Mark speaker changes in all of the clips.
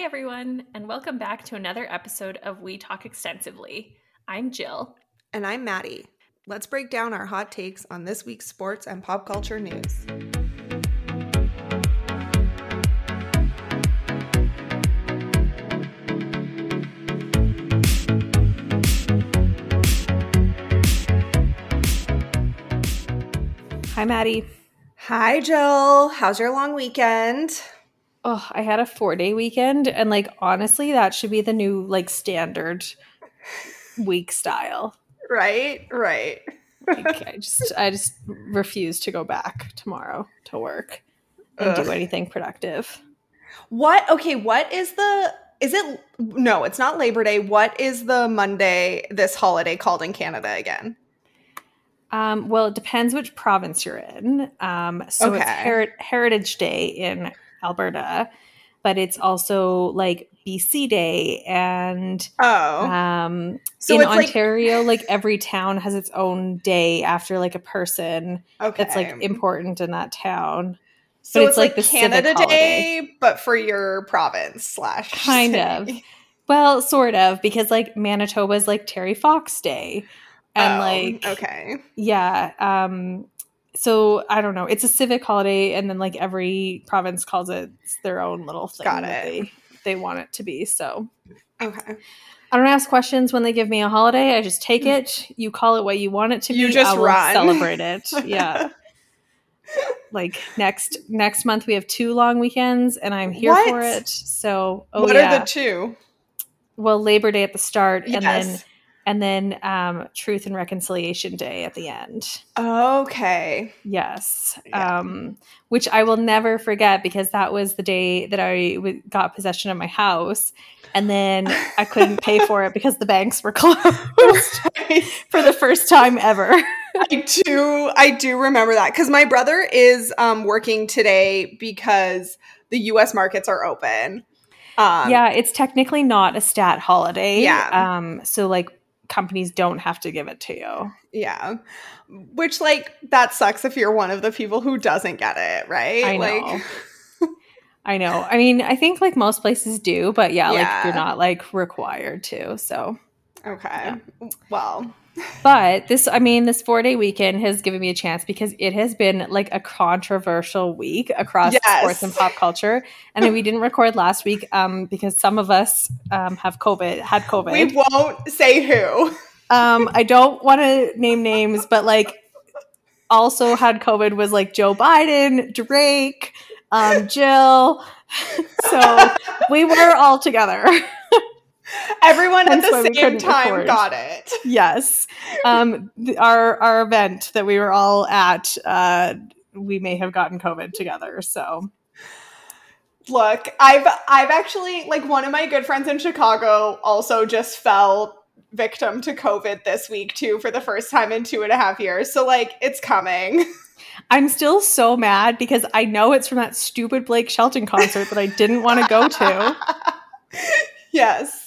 Speaker 1: Hi, everyone, and welcome back to another episode of We Talk Extensively. I'm Jill.
Speaker 2: And I'm Maddie. Let's break down our hot takes on this week's sports and pop culture news.
Speaker 1: Hi, Maddie.
Speaker 2: Hi, Jill. How's your long weekend?
Speaker 1: Oh, I had a four day weekend, and like honestly, that should be the new like standard week style.
Speaker 2: Right, right.
Speaker 1: like, I just, I just refuse to go back tomorrow to work and Ugh. do anything productive.
Speaker 2: What? Okay, what is the? Is it? No, it's not Labor Day. What is the Monday this holiday called in Canada again?
Speaker 1: Um, well, it depends which province you're in. Um, so okay. it's Her- Heritage Day in Alberta, but it's also like BC Day and
Speaker 2: oh,
Speaker 1: um, so in Ontario, like, like, every town has its own day after like a person okay. that's like important in that town.
Speaker 2: So but it's, it's like, like, the Canada Day, but for your province slash
Speaker 1: kind city. of. Well, sort of, because like Manitoba is like Terry Fox Day and oh, like
Speaker 2: okay
Speaker 1: yeah um so i don't know it's a civic holiday and then like every province calls it their own little thing
Speaker 2: Got it.
Speaker 1: they they want it to be so
Speaker 2: okay
Speaker 1: I don't ask questions when they give me a holiday. I just take mm. it. You call it what you want it to
Speaker 2: you
Speaker 1: be.
Speaker 2: You just
Speaker 1: I will
Speaker 2: run.
Speaker 1: celebrate it. Yeah. like next next month we have two long weekends and I'm here
Speaker 2: what?
Speaker 1: for it. So
Speaker 2: oh what
Speaker 1: yeah.
Speaker 2: are the two?
Speaker 1: Well, Labor Day at the start
Speaker 2: yes.
Speaker 1: and then and then um, Truth and Reconciliation Day at the end.
Speaker 2: Okay.
Speaker 1: Yes. Yeah. Um, which I will never forget because that was the day that I w- got possession of my house. And then I couldn't pay for it because the banks were closed for the first time ever.
Speaker 2: I do, I do remember that because my brother is um, working today because the U.S. markets are open.
Speaker 1: Um, yeah, it's technically not a stat holiday.
Speaker 2: Yeah.
Speaker 1: Um, so like companies don't have to give it to you.
Speaker 2: Yeah. Which like that sucks if you're one of the people who doesn't get it, right?
Speaker 1: I know. Like I know. I mean, I think like most places do, but yeah, yeah. like you're not like required to. So
Speaker 2: Okay. Yeah. Well,
Speaker 1: but this i mean this four day weekend has given me a chance because it has been like a controversial week across yes. sports and pop culture. And then we didn't record last week um, because some of us um, have covid had covid.
Speaker 2: We won't say who.
Speaker 1: Um, i don't want to name names but like also had covid was like joe biden drake um, jill. So we were all together
Speaker 2: Everyone at the same time record. got it.
Speaker 1: Yes. Um, our our event that we were all at, uh, we may have gotten COVID together. So,
Speaker 2: look, I've I've actually like one of my good friends in Chicago also just fell victim to COVID this week too for the first time in two and a half years. So like, it's coming.
Speaker 1: I'm still so mad because I know it's from that stupid Blake Shelton concert that I didn't want to go to.
Speaker 2: yes.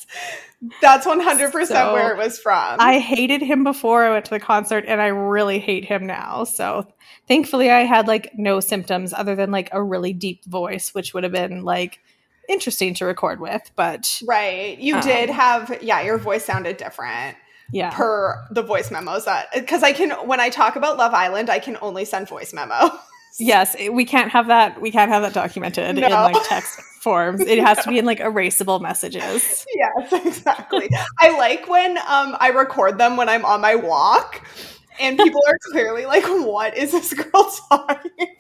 Speaker 2: That's 100% so, where it was from.
Speaker 1: I hated him before I went to the concert and I really hate him now. So thankfully I had like no symptoms other than like a really deep voice, which would have been like interesting to record with, but
Speaker 2: Right. You um, did have yeah, your voice sounded different.
Speaker 1: Yeah.
Speaker 2: Per the voice memos that cuz I can when I talk about Love Island, I can only send voice memo.
Speaker 1: yes, we can't have that we can't have that documented no. in like text forms. It has to be in like erasable messages.
Speaker 2: Yes, exactly. I like when um, I record them when I'm on my walk and people are clearly like, what is this girl talking?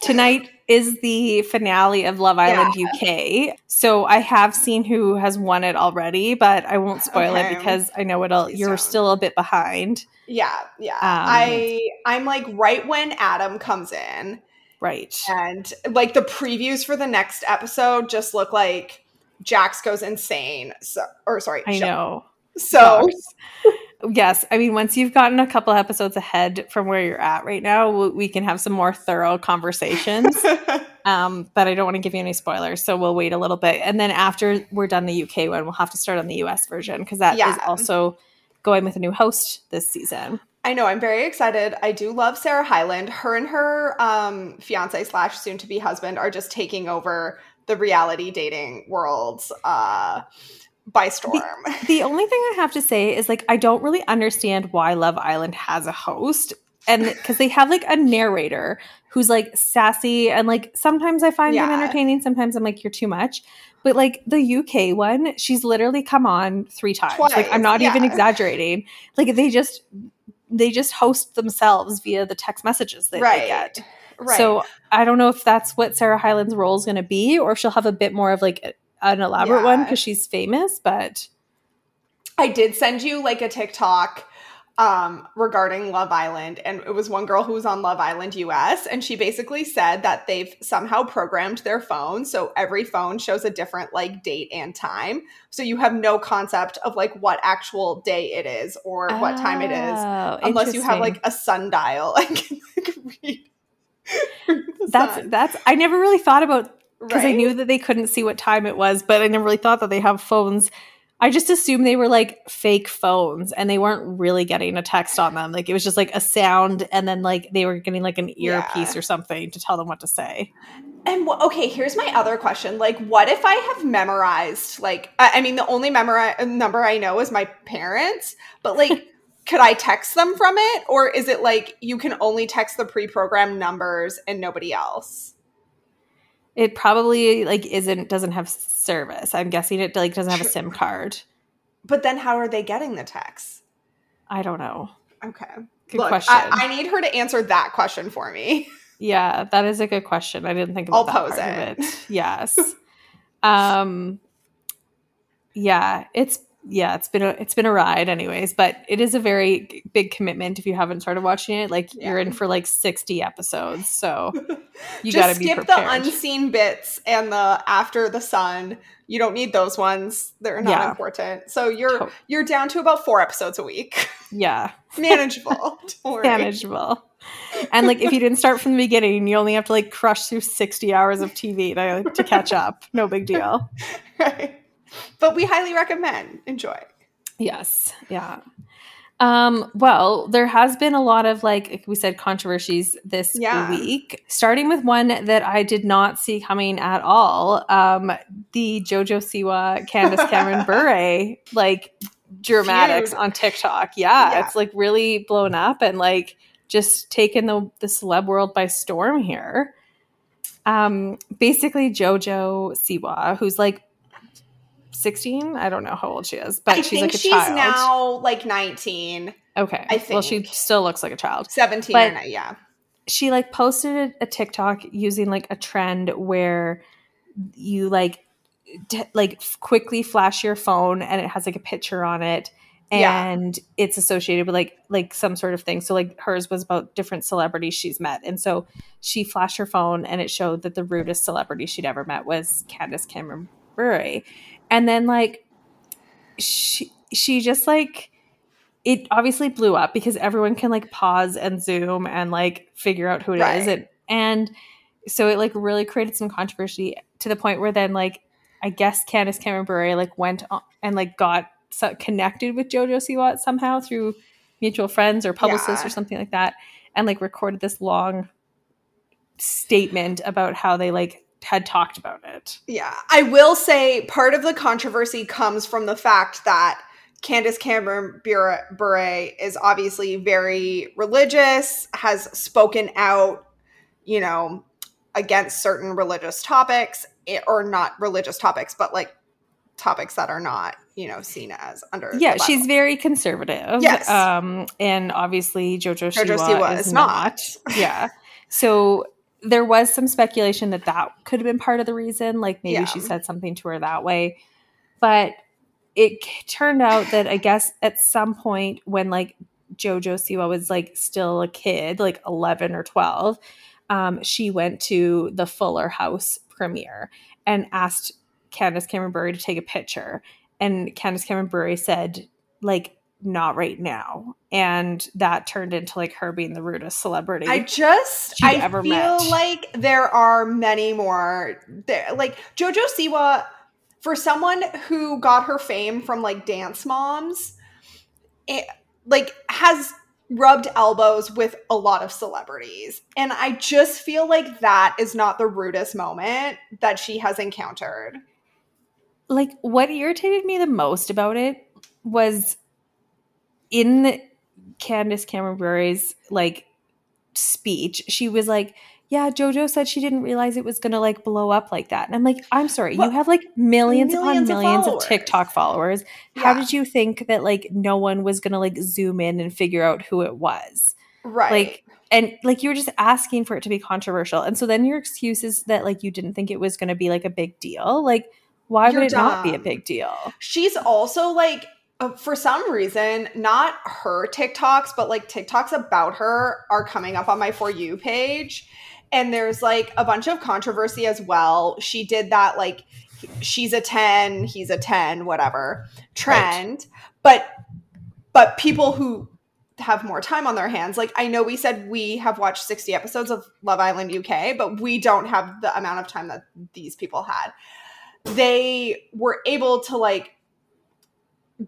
Speaker 1: Tonight is the finale of Love Island yeah. UK. So I have seen who has won it already, but I won't spoil okay. it because I know it'll Please you're don't. still a bit behind.
Speaker 2: Yeah, yeah. Um, I I'm like right when Adam comes in
Speaker 1: Right.
Speaker 2: And like the previews for the next episode just look like Jax goes insane. So, or sorry,
Speaker 1: I know.
Speaker 2: So,
Speaker 1: yes, I mean, once you've gotten a couple episodes ahead from where you're at right now, we can have some more thorough conversations. um, but I don't want to give you any spoilers, so we'll wait a little bit, and then after we're done the UK one, we'll have to start on the US version because that yeah. is also going with a new host this season.
Speaker 2: I know. I'm very excited. I do love Sarah Hyland. Her and her um, fiance slash soon to be husband are just taking over the reality dating world uh, by storm.
Speaker 1: The, the only thing I have to say is like I don't really understand why Love Island has a host and because they have like a narrator who's like sassy and like sometimes I find
Speaker 2: Yeah.
Speaker 1: him entertaining, sometimes I'm like you're too much. But like the UK one, she's literally come on three times. like I'm not even exaggerating. Like they just they just host themselves via the text messages that
Speaker 2: Right.
Speaker 1: they get.
Speaker 2: right.
Speaker 1: So I don't know if that's what Sarah Hyland's role is going to be, or if she'll have a bit more of like an elaborate one because she's famous. But
Speaker 2: I did send you like a TikTok um regarding Love Island and it was one girl who was on Love Island US and she basically said that they've somehow programmed their phone so every phone shows a different like date and time. So you have no concept of like what actual day it is or what time it is
Speaker 1: Oh,
Speaker 2: unless you have like a sundial. And can like read, read
Speaker 1: that's
Speaker 2: sun,
Speaker 1: that's I never really thought about because I knew that they couldn't see what time it was, but I never really thought that they have phones. I just assumed they were like fake phones and they weren't really getting a text on them. Like it was just like a sound and then like they were getting like an earpiece
Speaker 2: Yeah.
Speaker 1: or something to tell them what to say.
Speaker 2: And okay, here's my other question. Like, what if I have memorized, like, I, I mean, the only memori- uh, number I know is my parents, but like, could I text them from it? Or is it like you can only text the pre programmed numbers and nobody else?
Speaker 1: It probably like isn't doesn't have service. I'm guessing it like doesn't have a SIM card.
Speaker 2: But then how are they getting the texts?
Speaker 1: I don't know.
Speaker 2: Okay.
Speaker 1: Good
Speaker 2: Look,
Speaker 1: question.
Speaker 2: I, I need her to answer that question for me.
Speaker 1: Yeah, that is a good question. I didn't think about
Speaker 2: I'll
Speaker 1: that
Speaker 2: pose
Speaker 1: part of
Speaker 2: it.
Speaker 1: it. Yes. um yeah, it's yeah, it's been a it's been a ride anyways, but it is a very big commitment if you haven't started watching it. Like you're in for like 60 episodes, so you
Speaker 2: Just
Speaker 1: got to
Speaker 2: skip
Speaker 1: prepared.
Speaker 2: the unseen bits and the after the sun. You don't need those ones. They're not
Speaker 1: Yeah.
Speaker 2: important. So you're you're down to about four episodes a week.
Speaker 1: yeah,
Speaker 2: Manageable. Don't worry.
Speaker 1: manageable. And like if you didn't start from the beginning, you only have to like crush through 60 hours of TV to, to catch up. No big deal.
Speaker 2: Right. But we highly recommend. Enjoy.
Speaker 1: Yes. Yeah. Um, well, there has been a lot of like we said controversies this
Speaker 2: Yeah.
Speaker 1: week, starting with one that I did not see coming at all. Um, the Jojo Siwa Candace Cameron Bure like dramatics on TikTok. Yeah,
Speaker 2: Yeah.
Speaker 1: it's like really blown up and like just taken the the celeb world by storm here. Um, basically Jojo Siwa, who's like 16 i don't know how old she is but
Speaker 2: I
Speaker 1: she's
Speaker 2: think
Speaker 1: like a
Speaker 2: she's
Speaker 1: child
Speaker 2: now like 19,
Speaker 1: Okay.
Speaker 2: I
Speaker 1: Well, she still looks like a child.
Speaker 2: 17
Speaker 1: But-
Speaker 2: or yeah.
Speaker 1: She like posted a, a TikTok using like a trend where you like t- like quickly flash your phone and it has like a picture on it
Speaker 2: Yeah.
Speaker 1: and it's associated with like like some sort of thing. So like hers was about different celebrities she's met. And so she flashed her phone and it showed that the rudest celebrity she'd ever met was Candace Cameron Bure. And then like she she just like it obviously blew up because everyone can like pause and zoom and like figure out who it is.
Speaker 2: Right.
Speaker 1: And, and so it like really created some controversy to the point where then like I guess Candace Cameron Bure like went on and like got so connected with Jojo Siwa somehow through mutual friends or publicists
Speaker 2: Yeah.
Speaker 1: or something like that and like recorded this long statement about how they like had talked about it.
Speaker 2: Yeah. I will say part of the controversy comes from the fact that Candace Cameron Bure Bure is obviously very religious, has spoken out, you know, against certain religious topics, eh, or not religious topics, but like topics that are not, you know, seen as under.
Speaker 1: Yeah, she's very conservative.
Speaker 2: Yes.
Speaker 1: Um, and obviously Jojo,
Speaker 2: Jojo
Speaker 1: Siwa,
Speaker 2: Siwa
Speaker 1: is,
Speaker 2: is
Speaker 1: not.
Speaker 2: not.
Speaker 1: yeah. So there was some speculation that that could have been part of the reason. Like maybe
Speaker 2: Yeah.
Speaker 1: she said something to her that way, but it turned out that I guess at some point when like Jojo Siwa was like still a kid, like eleven or twelve, um, she went to the Fuller House premiere and asked Candace Cameron Bure to take a picture, and Candace Cameron Bure said like not right now and that turned into like her being the rudest celebrity
Speaker 2: I just I
Speaker 1: ever
Speaker 2: feel
Speaker 1: met.
Speaker 2: like there are many more there like Jojo Siwa for someone who got her fame from like dance moms it like has rubbed elbows with a lot of celebrities. And I just feel like that is not the rudest moment that she has encountered.
Speaker 1: Like what irritated me the most about it was in Candace Cameron Bure's like speech, she was like, yeah, JoJo said she didn't realize it was going to like blow up like that. And I'm like, I'm sorry,
Speaker 2: Well,
Speaker 1: you have like millions,
Speaker 2: millions of
Speaker 1: upon millions of,
Speaker 2: followers.
Speaker 1: TikTok followers. How did you think that like no one was going to like zoom in and figure out who it was?
Speaker 2: Right.
Speaker 1: Like, and like you were just asking for it to be controversial. And so then your excuse is that like you didn't think it was going to be like a big deal. Like, why
Speaker 2: You're
Speaker 1: would it not be a big deal?
Speaker 2: She's also like, Uh, for some reason, not her TikToks, but like TikToks about her are coming up on my For You page. And there's like a bunch of controversy as well. She did that, like, she's a 10, he's a 10, whatever trend. But, but people who have more time on their hands, like, I know we said we have watched 60 episodes of Love Island UK, but we don't have the amount of time that these people had. They were able to like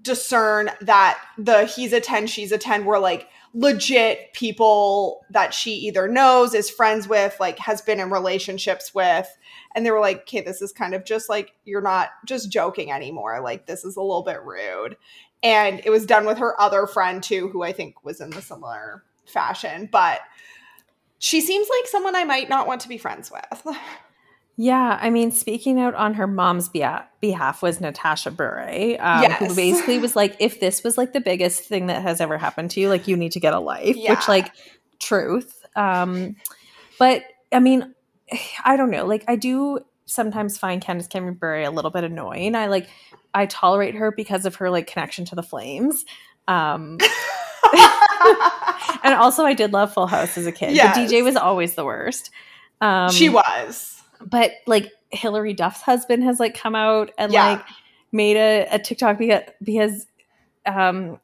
Speaker 2: discern that the he's a 10 she's a 10 were like legit people that she either knows is friends with like has been in relationships with. And they were like okay this is kind of just like you're not just joking anymore. Like this is a little bit rude. And it was done with her other friend too who i think was in the similar fashion. But she seems like someone i might not want to be friends with
Speaker 1: Yeah, I mean, speaking out on her mom's behalf was Natasha Bure, um,
Speaker 2: Yes.
Speaker 1: who basically was like, if this was like the biggest thing that has ever happened to you, like you need to get a life,
Speaker 2: Yeah.
Speaker 1: which like truth. Um, but I mean, I don't know. Like I do sometimes find Candace Cameron Bure a little bit annoying. I like, I tolerate her because of her like connection to the flames. Um, and also I did love Full House as a kid.
Speaker 2: Yes.
Speaker 1: The DJ was always the worst. Um,
Speaker 2: she was
Speaker 1: but like Hilary Duff's husband has like come out and
Speaker 2: Yeah.
Speaker 1: like made a, a TikTok because because um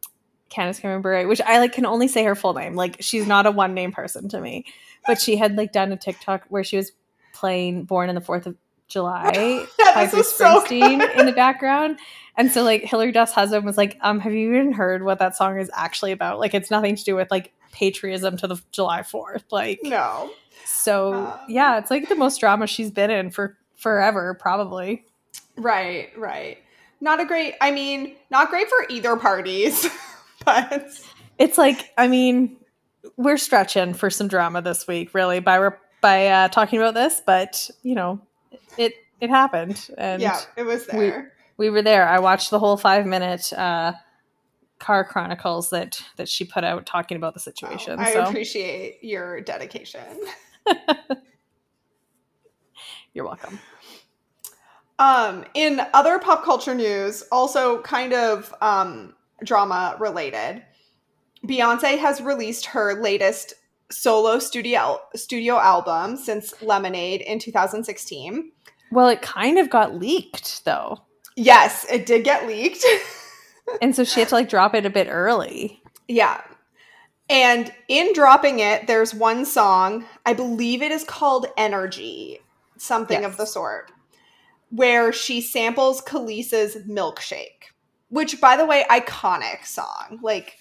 Speaker 1: Candace Cameron Bure, which I like can only say her full name. Like she's not a one name person to me. But she had like done a TikTok where she was playing Born in the Fourth of July
Speaker 2: Yeah,
Speaker 1: by Bruce
Speaker 2: is so
Speaker 1: Springsteen in the background. And so like Hilary Duff's husband was like, um, have you even heard what that song is actually about? Like it's nothing to do with like patriotism to the July 4th. Like
Speaker 2: no
Speaker 1: so
Speaker 2: Um,
Speaker 1: yeah, it's like the most drama she's been in for forever, probably.
Speaker 2: Right, right. Not a great, I mean, not great for either parties, but
Speaker 1: It's like, I mean, we're stretching for some drama this week, really, by re- by uh, talking about this, but you know, it it happened, and
Speaker 2: yeah, it was
Speaker 1: we-
Speaker 2: there.
Speaker 1: we were there. I watched the whole five minute uh, car chronicles that that she put out talking about the situation.
Speaker 2: Oh, I
Speaker 1: so
Speaker 2: appreciate your dedication.
Speaker 1: you're welcome.
Speaker 2: Um, in other pop culture news, also kind of um, drama related, Beyonce has released her latest solo studio studio album since Lemonade in 2016.
Speaker 1: Well, it kind of got leaked though,
Speaker 2: Yes, it did get leaked.
Speaker 1: and so she had to like drop it a bit early.
Speaker 2: Yeah. And in dropping it, there's one song, I believe it is called Energy, something of the sort, where she samples Kelis's Milkshake, which, by the way, iconic song. Like,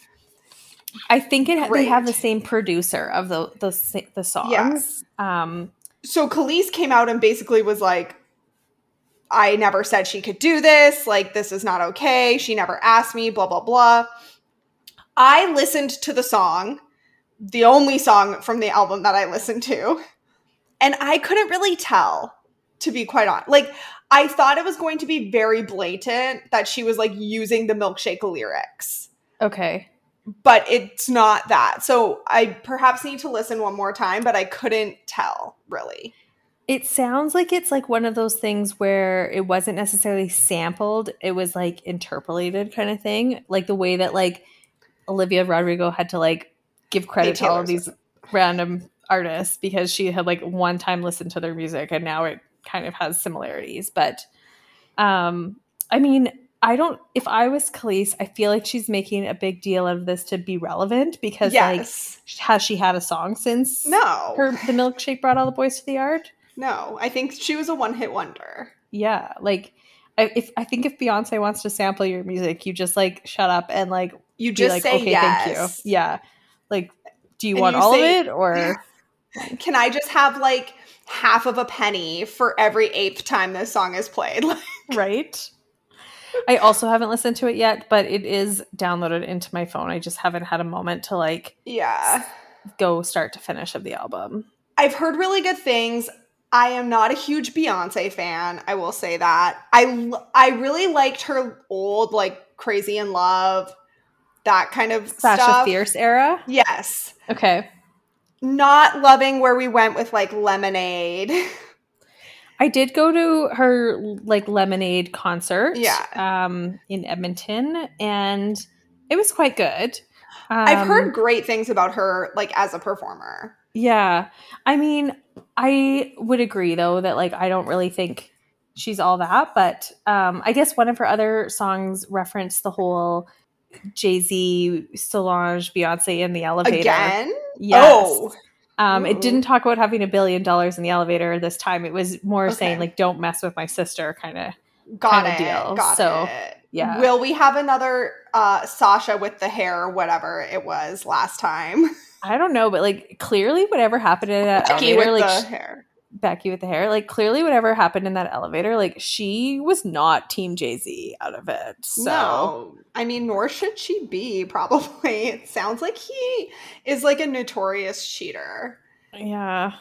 Speaker 1: I think it they have the same producer of the the the songs.
Speaker 2: Yes.
Speaker 1: Um,
Speaker 2: so Kelis came out and basically was like, I never said she could do this. Like, this is not okay. She never asked me, blah, blah, blah. I listened to the song, the only song from the album that I listened to, and I couldn't really tell, to be quite honest. Like, I thought it was going to be very blatant that she was like using the milkshake lyrics,
Speaker 1: okay.
Speaker 2: but it's not that. So I perhaps need to listen one more time, but I couldn't tell really.
Speaker 1: It sounds like it's like one of those things where it wasn't necessarily sampled, it was like interpolated kind of thing. Like the way that like Olivia Rodrigo had to like give credit to all of these random artists because she had like one time listened to their music and now it kind of has similarities. But um I mean, I don't if I was Kelis, I feel like she's making a big deal of this to be relevant because
Speaker 2: yes.
Speaker 1: like has she had a song since
Speaker 2: no.
Speaker 1: her the milkshake brought all the boys to the yard?
Speaker 2: No, I think she was a one hit wonder.
Speaker 1: Yeah, like I, if I think if Beyonce wants to sample your music, you just like shut up and like
Speaker 2: You just
Speaker 1: like,
Speaker 2: say
Speaker 1: okay,
Speaker 2: yes.
Speaker 1: thank you. Yeah, Like, do you
Speaker 2: And
Speaker 1: want
Speaker 2: you
Speaker 1: all
Speaker 2: say-
Speaker 1: of it or
Speaker 2: Can I just have like half of a penny for every eighth time this song is played? Like,
Speaker 1: right? I also haven't listened to it yet, but it is downloaded into my phone. I just haven't had a moment to like
Speaker 2: yeah.
Speaker 1: go start to finish of the album.
Speaker 2: I've heard really good things. I am not a huge Beyonce fan. I will say that. I I really liked her old like Crazy in Love, that kind of
Speaker 1: Sasha
Speaker 2: stuff.
Speaker 1: Fierce era.
Speaker 2: Yes.
Speaker 1: Okay.
Speaker 2: Not loving where we went with like Lemonade.
Speaker 1: I did go to her like lemonade concert
Speaker 2: Yeah.
Speaker 1: um in Edmonton and it was quite good.
Speaker 2: I've
Speaker 1: Um,
Speaker 2: heard great things about her like as a performer.
Speaker 1: Yeah. I mean, I would agree though that like I don't really think she's all that, but um I guess one of her other songs referenced the whole Jay-Z, Solange, Beyonce in the elevator.
Speaker 2: Again?
Speaker 1: Yes.
Speaker 2: Oh.
Speaker 1: Um, it didn't talk about having a billion dollars in the elevator this time. It was more saying like, "Don't mess with my sister," kind of.
Speaker 2: Got
Speaker 1: kinda
Speaker 2: it.
Speaker 1: deal.
Speaker 2: Got
Speaker 1: So,
Speaker 2: it.
Speaker 1: yeah.
Speaker 2: Will we have another uh Sasha with the hair, whatever it was last time?
Speaker 1: I don't know, but like clearly, whatever happened in that
Speaker 2: Becky
Speaker 1: elevator,
Speaker 2: with
Speaker 1: like
Speaker 2: the hair.
Speaker 1: Becky with the hair, like clearly, whatever happened in that elevator, like she was not Team Jay Z out of it. So
Speaker 2: No, I mean, nor should she be. Probably, it sounds like he is like a notorious cheater.
Speaker 1: yeah,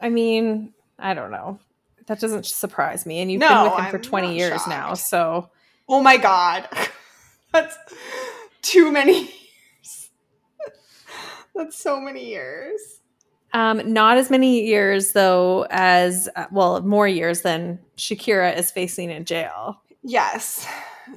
Speaker 1: I mean, I don't know. That doesn't surprise me. And you've
Speaker 2: No,
Speaker 1: been with him for
Speaker 2: I'm
Speaker 1: twenty
Speaker 2: not
Speaker 1: years now, so
Speaker 2: Oh my god, that's too many years. that's so many years.
Speaker 1: Um, not as many years though as uh, well, more years than Shakira is facing in jail.
Speaker 2: Yes,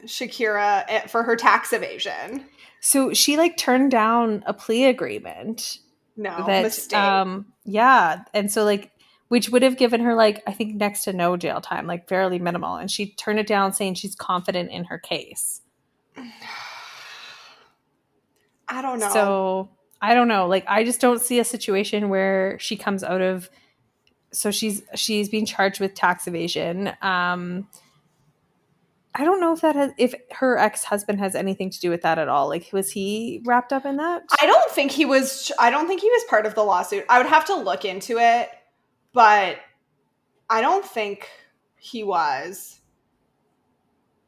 Speaker 2: Shakira eh, for her tax evasion.
Speaker 1: So she like turned down a plea agreement
Speaker 2: No
Speaker 1: that
Speaker 2: mistake.
Speaker 1: um yeah, and so like which would have given her like I think next to no jail time, like fairly minimal, and she turned it down saying she's confident in her case.
Speaker 2: I don't know.
Speaker 1: So I don't know. Like I just don't see a situation where she comes out of so she's she's being charged with tax evasion. Um I don't know if that has if her ex-husband has anything to do with that at all. Like was he wrapped up in that?
Speaker 2: I don't think he was. I don't think he was part of the lawsuit. I would have to look into it, but I don't think he was.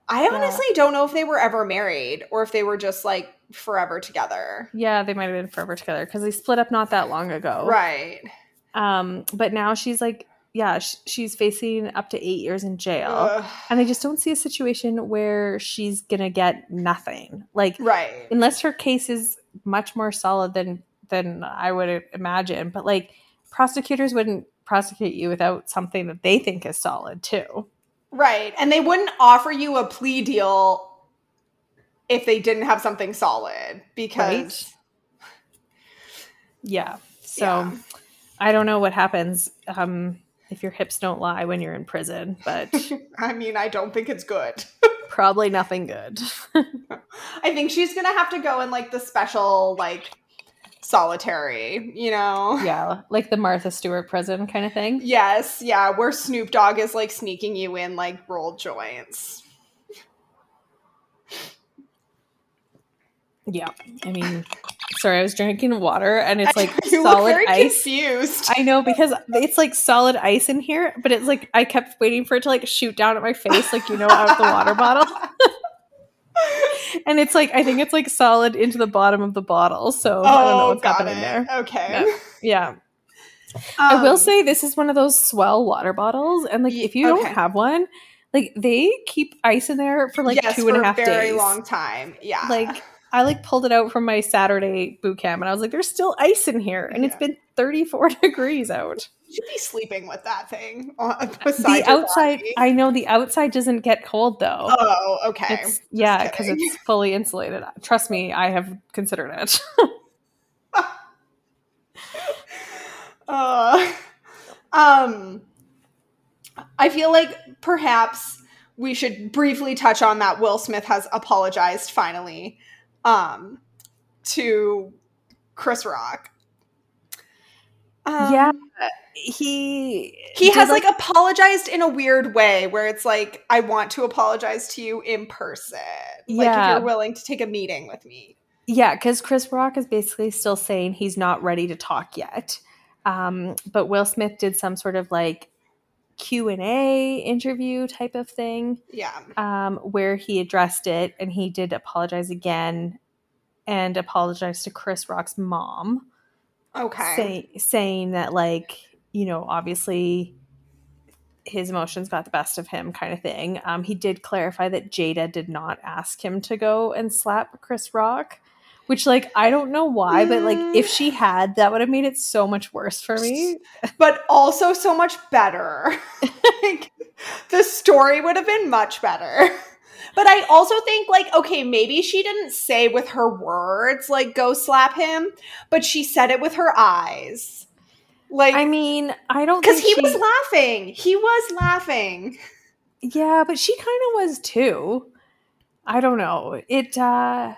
Speaker 2: I
Speaker 1: Yeah.
Speaker 2: honestly don't know if they were ever married or if they were just like forever together.
Speaker 1: yeah, they might have been forever together because they split up not that long ago.
Speaker 2: Right.
Speaker 1: Um, but now she's like, yeah, sh- she's facing up to eight years in jail,
Speaker 2: Ugh.
Speaker 1: and I just don't see a situation where she's gonna get nothing. Like,
Speaker 2: Right.
Speaker 1: unless her case is much more solid than than I would imagine. But like prosecutors wouldn't prosecute you without something that they think is solid too.
Speaker 2: Right. And they wouldn't offer you a plea deal if they didn't have something solid because
Speaker 1: Yeah. So
Speaker 2: Yeah.
Speaker 1: I don't know what happens um, if your hips don't lie when you're in prison, but
Speaker 2: I mean, I don't think it's good.
Speaker 1: probably nothing good.
Speaker 2: I think she's gonna have to go in like the special like solitary, you know?
Speaker 1: yeah, like the Martha Stewart prison kind of thing.
Speaker 2: Yes, yeah, where Snoop Dogg is like sneaking you in like roll joints.
Speaker 1: Yeah. I mean, sorry, I was drinking water and it's like solid
Speaker 2: very
Speaker 1: ice.
Speaker 2: confused.
Speaker 1: I know because it's like solid ice in here, but it's like I kept waiting for it to like shoot down at my face, like you know, out of the water bottle. And it's like I think it's like solid into the bottom of the bottle. So I don't know what's
Speaker 2: Oh,
Speaker 1: happening
Speaker 2: it.
Speaker 1: there.
Speaker 2: Okay.
Speaker 1: Yeah. I will
Speaker 2: Um,
Speaker 1: say this is one of those swell water bottles, and like if you
Speaker 2: okay.
Speaker 1: don't have one, like they keep ice in there for like
Speaker 2: yes,
Speaker 1: two and
Speaker 2: for
Speaker 1: a half
Speaker 2: very
Speaker 1: days.
Speaker 2: long time. Yeah.
Speaker 1: Like I like pulled it out from my Saturday boot camp, and I was like, "There's still ice in here, and it's been 34 degrees out."
Speaker 2: you should be sleeping with that thing on
Speaker 1: the outside,
Speaker 2: body.
Speaker 1: I know the outside doesn't get cold though.
Speaker 2: Oh, okay.
Speaker 1: It's yeah, because it's fully insulated. Trust me, I have considered it.
Speaker 2: Uh, um, I feel like perhaps we should briefly touch on that Will Smith has apologized finally um, to Chris Rock. Um,
Speaker 1: Yeah, he
Speaker 2: He has like, apologized in a weird way where it's like, I want to apologize to you in person. Like if you're willing to take a meeting with me.
Speaker 1: Yeah, because Chris Rock is basically still saying he's not ready to talk yet. Um, but Will Smith did some sort of like Q and A interview type of thing.
Speaker 2: Yeah.
Speaker 1: Um, where he addressed it and he did apologize again and apologize to Chris Rock's mom.
Speaker 2: Okay.
Speaker 1: Say, saying that like, you know, obviously his emotions got the best of him kind of thing. Um, he did clarify that Jada did not ask him to go and slap Chris Rock. Which, like, I don't know why, but like, if she had, that would have made it so much worse for me.
Speaker 2: but also so much better. like, the story would have been much better. But I also think, like, okay, maybe she didn't say with her words, like, go slap him, but she said it with her eyes. Like,
Speaker 1: I mean, I don't
Speaker 2: because
Speaker 1: think
Speaker 2: he was laughing. He was laughing.
Speaker 1: Yeah, but she kind of was too. I don't know. It. uh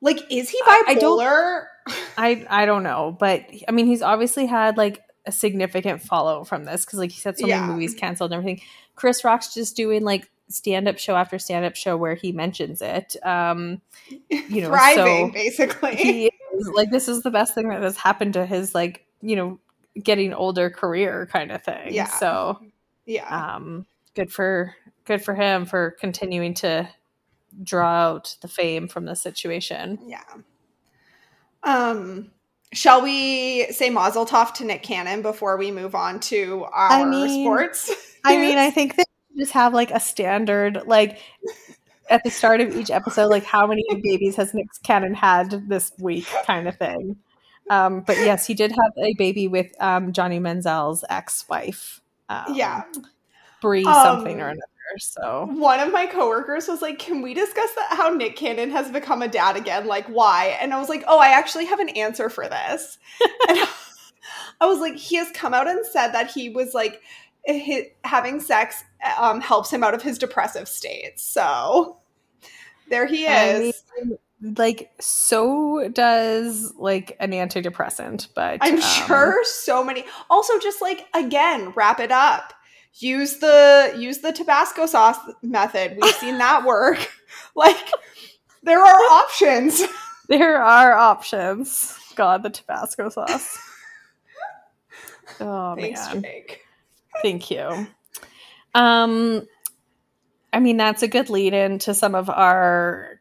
Speaker 2: Like, is he
Speaker 1: I- I don't-
Speaker 2: bipolar?
Speaker 1: I I don't know, but I mean, he's obviously had like a significant follow from this because, like he said, so
Speaker 2: Yeah.
Speaker 1: many movies canceled and everything. Chris Rock's just doing like stand up show after stand up show where he mentions it. Um, you know,
Speaker 2: Thriving,
Speaker 1: so
Speaker 2: basically.
Speaker 1: he is like this is the best thing that has happened to his like you know getting older career kind of thing.
Speaker 2: Yeah.
Speaker 1: So
Speaker 2: yeah.
Speaker 1: um, good for good for him for continuing to draw out the fame from the situation.
Speaker 2: Yeah. Um, shall we say Mazel Tov to Nick Cannon before we move on to our
Speaker 1: I mean-
Speaker 2: sports?
Speaker 1: I mean, I think they just have like a standard like at the start of each episode, like how many babies has Nick Cannon had this week, kind of thing. Um, but yes, he did have a baby with um, Johnny Manziel's ex-wife. Um,
Speaker 2: yeah.
Speaker 1: Brie
Speaker 2: Um,
Speaker 1: something or another. So
Speaker 2: One of my coworkers was like, "Can we discuss that? How Nick Cannon has become a dad again? Like, why?" And I was like, "Oh, I actually have an answer for this." and I was like, "He has come out and said that he was like, hi having sex um, helps him out of his depressive state. So there he
Speaker 1: I
Speaker 2: is.
Speaker 1: mean, like so does like an antidepressant, but
Speaker 2: I'm
Speaker 1: um,
Speaker 2: sure so many. Also, just like again, wrap it up. Use the use the Tabasco sauce method. We've seen that work. Like there are options.
Speaker 1: there are options. God, the Tabasco sauce. Oh
Speaker 2: Thanks,
Speaker 1: man.
Speaker 2: Jake.
Speaker 1: Thank you. Um, I mean, that's a good lead into some of our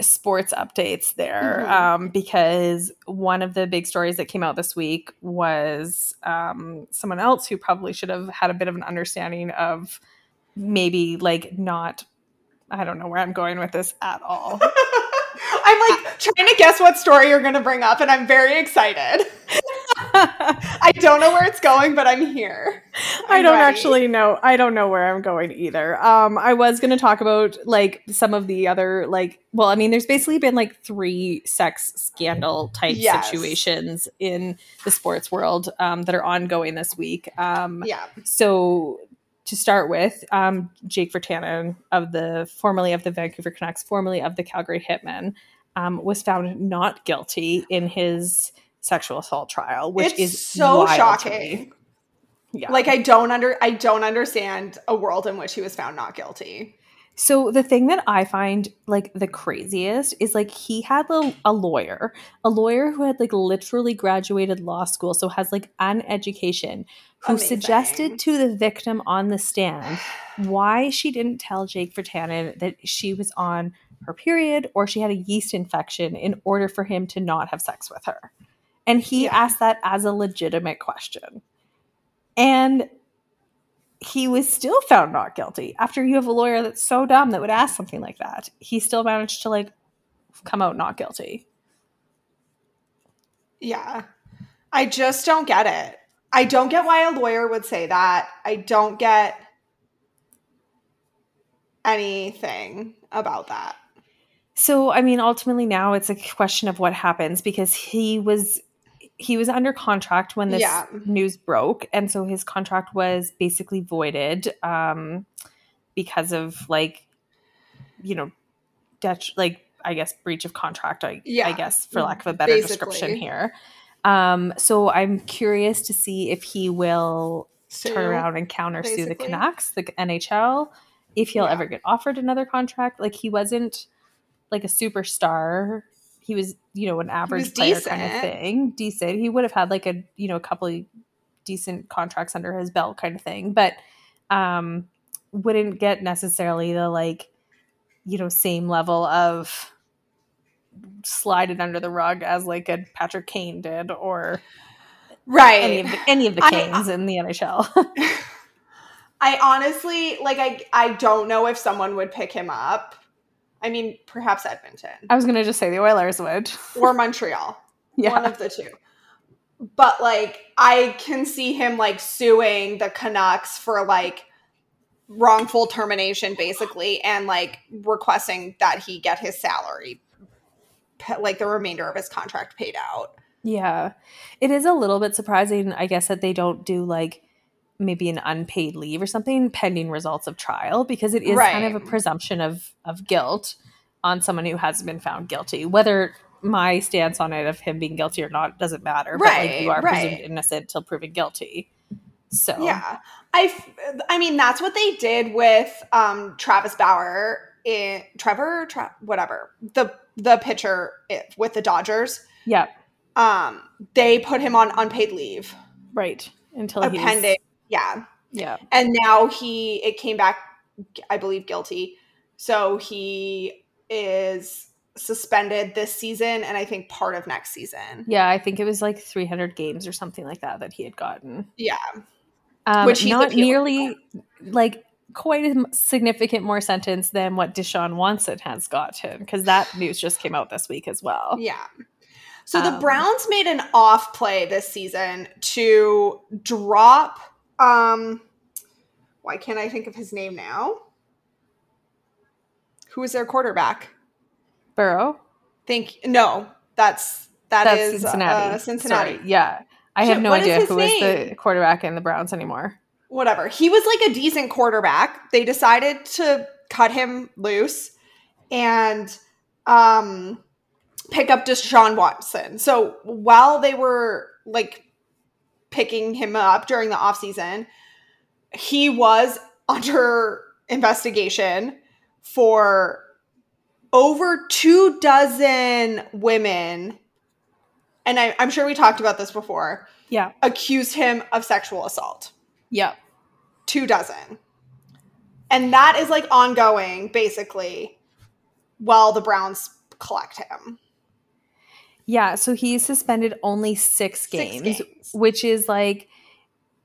Speaker 1: sports updates there,
Speaker 2: Mhm.
Speaker 1: um, because one of the big stories that came out this week was um, someone else who probably should have had a bit of an understanding of maybe like not. I don't know where I'm going with this at all.
Speaker 2: I'm like trying to guess what story you're going to bring up, and I'm very excited. I don't know where it's going, but I'm here.
Speaker 1: I
Speaker 2: I'm
Speaker 1: don't
Speaker 2: ready.
Speaker 1: actually know. I don't know where I'm going either. Um, I was going to talk about like some of the other like. Well, I mean, there's basically been like three sex scandal type
Speaker 2: Yes.
Speaker 1: situations in the sports world um, that are ongoing this week. Um,
Speaker 2: Yeah.
Speaker 1: so to start with, um, Jake Virtanen of the formerly of the Vancouver Canucks, formerly of the Calgary Hitmen, um, was found not guilty in his sexual assault trial, which
Speaker 2: it's
Speaker 1: is
Speaker 2: so
Speaker 1: wild to me.
Speaker 2: shocking.
Speaker 1: Yeah.
Speaker 2: Like I don't under I don't understand a world in which he was found not guilty.
Speaker 1: So the thing that I find like the craziest is like he had a, a lawyer, a lawyer who had like literally graduated law school, so has like an education, who
Speaker 2: Amazing.
Speaker 1: suggested to the victim on the stand why she didn't tell Jake Virtanen that she was on her period or she had a yeast infection in order for him to not have sex with her. And he
Speaker 2: Yeah.
Speaker 1: asked that as a legitimate question. And he was still found not guilty after you have a lawyer that's so dumb that would ask something like that. He still managed to like come out not guilty.
Speaker 2: Yeah. I just don't get it. I don't get why a lawyer would say that. I don't get anything about that.
Speaker 1: So, I mean, ultimately now it's a question of what happens because he was he was under contract when this
Speaker 2: Yeah.
Speaker 1: news broke and so his contract was basically voided um because of like you know det- like I guess breach of contract I,
Speaker 2: Yeah.
Speaker 1: I guess for lack of a better description here. Um so I'm curious to see if he will
Speaker 2: So,
Speaker 1: turn around and counter sue the
Speaker 2: basically.
Speaker 1: Canucks, the NHL, if he'll
Speaker 2: Yeah.
Speaker 1: ever get offered another contract. Like he wasn't like a superstar. He was you know an average player kind of thing, decent. He would have had like a you know a couple of decent contracts under his belt kind of thing, but um wouldn't get necessarily the like you know same level of slide it under the rug as like a Patrick Kane did or
Speaker 2: right.
Speaker 1: any of the, any of the
Speaker 2: I-
Speaker 1: in the NHL.
Speaker 2: I honestly like I I don't know if someone would pick him up. I mean, perhaps Edmonton
Speaker 1: I was gonna just say the Oilers would.
Speaker 2: or Montreal.
Speaker 1: Yeah.
Speaker 2: One of the two. But like I can see him like suing the Canucks for like wrongful termination basically and like requesting that he get his salary like the remainder of his contract paid out.
Speaker 1: Yeah. It is a little bit surprising, I guess, that they don't do like maybe an unpaid leave or something pending results of trial because it is kind of a presumption of of guilt on someone who hasn't been found guilty. Whether my stance on it of him being guilty or not doesn't matter. But like you
Speaker 2: Right,
Speaker 1: are presumed innocent till proven guilty. So
Speaker 2: Yeah. I f- I mean that's what they did with um Travis Bauer in Trevor Tra- whatever. The the pitcher with the Dodgers.
Speaker 1: yeah,
Speaker 2: Um they put him on unpaid leave.
Speaker 1: right. Until he's
Speaker 2: pending. Yeah.
Speaker 1: Yeah.
Speaker 2: and now he it came back i believe guilty so he is suspended this season and i think part of next season
Speaker 1: Yeah, I think it was like 300 games or something like that that he had gotten.
Speaker 2: yeah
Speaker 1: Um,
Speaker 2: Which he's
Speaker 1: not nearly like quite a significant more sentence than what Deshaun Watson has gotten because that news just came out this week as well.
Speaker 2: yeah so the
Speaker 1: Um,
Speaker 2: browns made an off play this season to drop um why can't i think of his name now who is their quarterback
Speaker 1: Burrow,
Speaker 2: think no that's that
Speaker 1: that's
Speaker 2: is,
Speaker 1: Cincinnati.
Speaker 2: uh, cincinnati
Speaker 1: Sorry. Yeah, I have no
Speaker 2: what
Speaker 1: idea who is the quarterback in the Browns anymore.
Speaker 2: whatever. He was like a decent quarterback. They decided to cut him loose and um pick up Deshaun Watson. So while they were like picking him up during the offseason, he was under investigation for over two dozen women. And I, I'm sure we talked about this before.
Speaker 1: Yeah.
Speaker 2: Accused him of sexual assault
Speaker 1: Yeah.
Speaker 2: two dozen. And that is like ongoing, basically, while the Browns collect him.
Speaker 1: Yeah. So he's suspended only six
Speaker 2: Six
Speaker 1: games,
Speaker 2: games.
Speaker 1: which is like,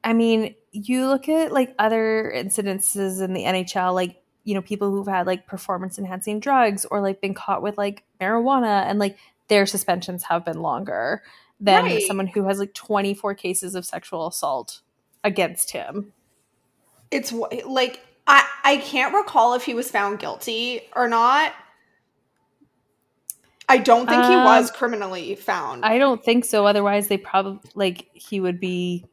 Speaker 1: I mean, you look at like other incidences in the NHL, like, you know, people who've had like performance enhancing drugs or like been caught with like marijuana and like their suspensions have been longer than
Speaker 2: Right.
Speaker 1: someone who has like 24 cases of sexual assault against him.
Speaker 2: It's like I I can't recall if he was found guilty or not. I don't think he
Speaker 1: Um,
Speaker 2: was criminally found.
Speaker 1: I don't think so. Otherwise, they probably like he would be.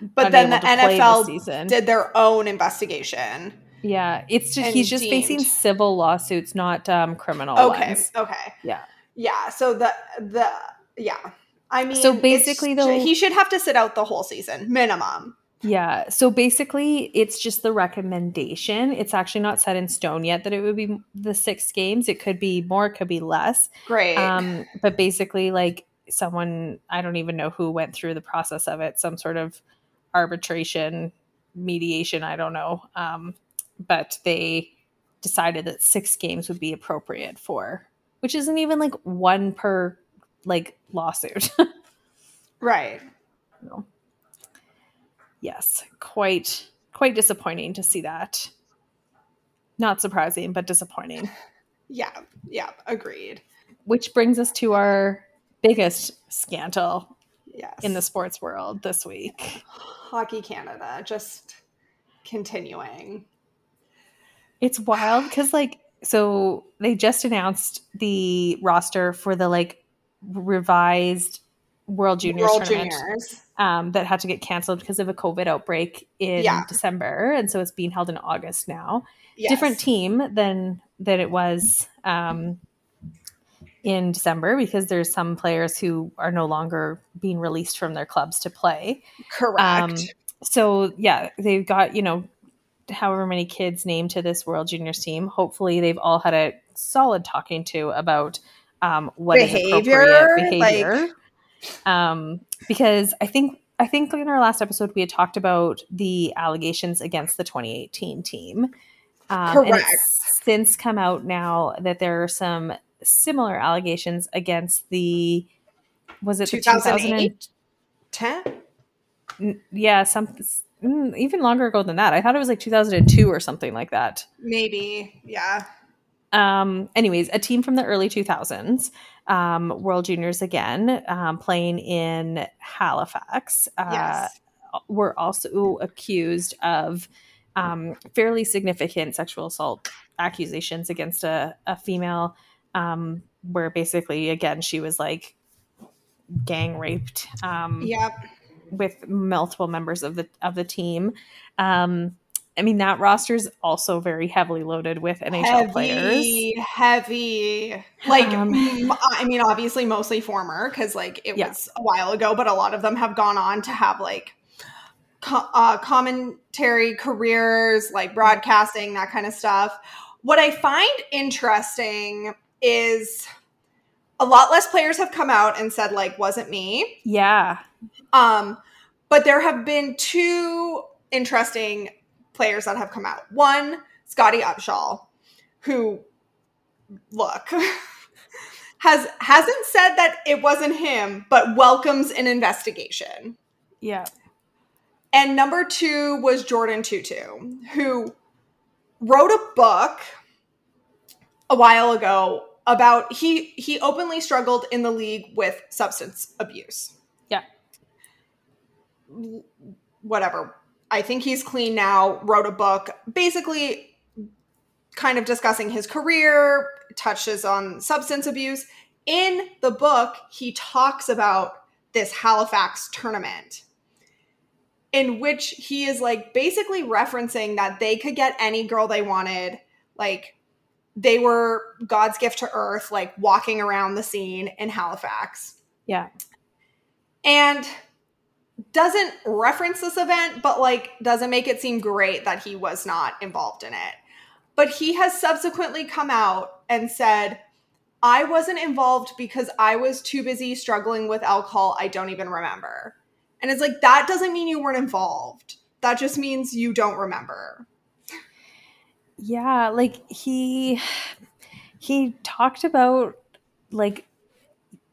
Speaker 2: but then the
Speaker 1: unable to play this
Speaker 2: NFL did their own investigation.
Speaker 1: Yeah, it's just he's just facing civil lawsuits, not um criminal
Speaker 2: Okay.
Speaker 1: ones.
Speaker 2: Okay.
Speaker 1: Yeah.
Speaker 2: Yeah. So the the yeah. I mean,
Speaker 1: So basically, though-
Speaker 2: he should have to sit out the whole season minimum.
Speaker 1: Yeah. So basically, it's just the recommendation. It's actually not set in stone yet that it would be the six games. It could be more, it could be less.
Speaker 2: Great.
Speaker 1: Um, but basically, like someone, I don't even know who went through the process of it, some sort of arbitration, mediation, I don't know. Um, but they decided that six games would be appropriate for, which isn't even like one per like lawsuit.
Speaker 2: right.
Speaker 1: No. Yes, quite quite disappointing to see that. Not surprising, but disappointing.
Speaker 2: Yeah. Yeah. Agreed.
Speaker 1: Which brings us to our biggest scandal
Speaker 2: Yes.
Speaker 1: in the sports world this week.
Speaker 2: Hockey Canada just continuing.
Speaker 1: It's wild because like so they just announced the roster for the like revised World Juniors
Speaker 2: World
Speaker 1: tournament.
Speaker 2: Juniors.
Speaker 1: um, that had to get canceled because of a COVID outbreak in
Speaker 2: Yeah.
Speaker 1: December, and so it's being held in August now.
Speaker 2: Yes.
Speaker 1: Different team than than it was um, in December because there's some players who are no longer being released from their clubs to play.
Speaker 2: Correct.
Speaker 1: Um, so yeah, they've got you know however many kids named to this World Juniors team. Hopefully, they've all had a solid talking to about um, what behavior, is appropriate behavior. Like- um, because I think I think in our last episode we had talked about the allegations against the 2018 team. Um, Correct. since come out now that there are some similar allegations against the was it 2008 10 yeah some mm, even longer ago than that i thought it was like 2002 or something like that
Speaker 2: maybe yeah
Speaker 1: um anyways a team from the early 2000s um world juniors again um playing in halifax uh yes. were also accused of um fairly significant sexual assault accusations against a, a female um, where basically, again, she was like gang raped. Um,
Speaker 2: yep.
Speaker 1: With multiple members of the of the team. Um, I mean, that roster is also very heavily loaded with NHL
Speaker 2: heavy,
Speaker 1: players.
Speaker 2: Heavy, like um, I mean, obviously mostly former because like it yeah. was a while ago, but a lot of them have gone on to have like co- uh, commentary careers, like broadcasting, that kind of stuff. What I find interesting is a lot less players have come out and said like wasn't me.
Speaker 1: Yeah.
Speaker 2: Um but there have been two interesting players that have come out. One, Scottie Upshall, who look has hasn't said that it wasn't him, but welcomes an investigation.
Speaker 1: Yeah.
Speaker 2: And number two was Jordin Tootoo, who wrote a book a while ago about he he openly struggled in the league with substance abuse.
Speaker 1: Yeah.
Speaker 2: Whatever. I think he's clean now, wrote a book basically kind of discussing his career, touches on substance abuse. In the book, he talks about this Halifax tournament in which he is like basically referencing that they could get any girl they wanted, like they were God's gift to earth, like walking around the scene in Halifax.
Speaker 1: Yeah.
Speaker 2: And doesn't reference this event, but like doesn't make it seem great that he was not involved in it. But he has subsequently come out and said, I wasn't involved because I was too busy struggling with alcohol. I don't even remember. And it's like, that doesn't mean you weren't involved. That just means you don't remember.
Speaker 1: Yeah, like he he talked about like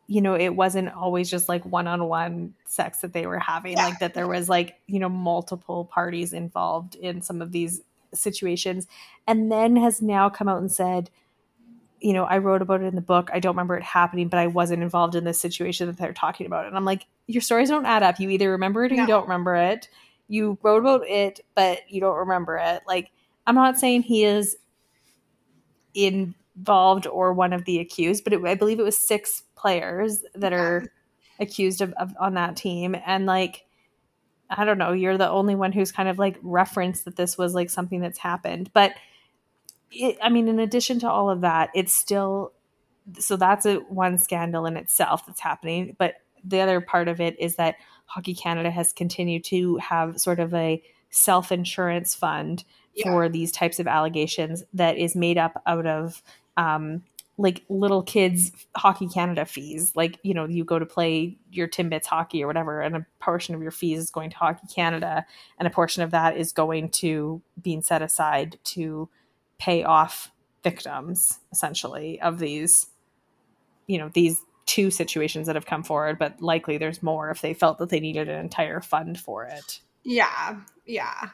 Speaker 1: you know, it wasn't always just like one-on-one sex that they were having, yeah. like that there was like, you know, multiple parties involved in some of these situations and then has now come out and said you know, I wrote about it in the book. I don't remember it happening, but I wasn't involved in this situation that they're talking about. And I'm like, your stories don't add up. You either remember it or no. you don't remember it. You wrote about it, but you don't remember it. Like, I'm not saying he is involved or one of the accused, but it, I believe it was six players that are accused of, of on that team, and like I don't know, you're the only one who's kind of like referenced that this was like something that's happened, but. It, I mean, in addition to all of that, it's still so that's a one scandal in itself that's happening. But the other part of it is that Hockey Canada has continued to have sort of a self insurance fund yeah. for these types of allegations that is made up out of um, like little kids hockey canada fees like you know you go to play your timbits hockey or whatever and a portion of your fees is going to hockey canada and a portion of that is going to being set aside to pay off victims essentially of these you know these two situations that have come forward but likely there's more if they felt that they needed an entire fund for it.
Speaker 2: Yeah yeah.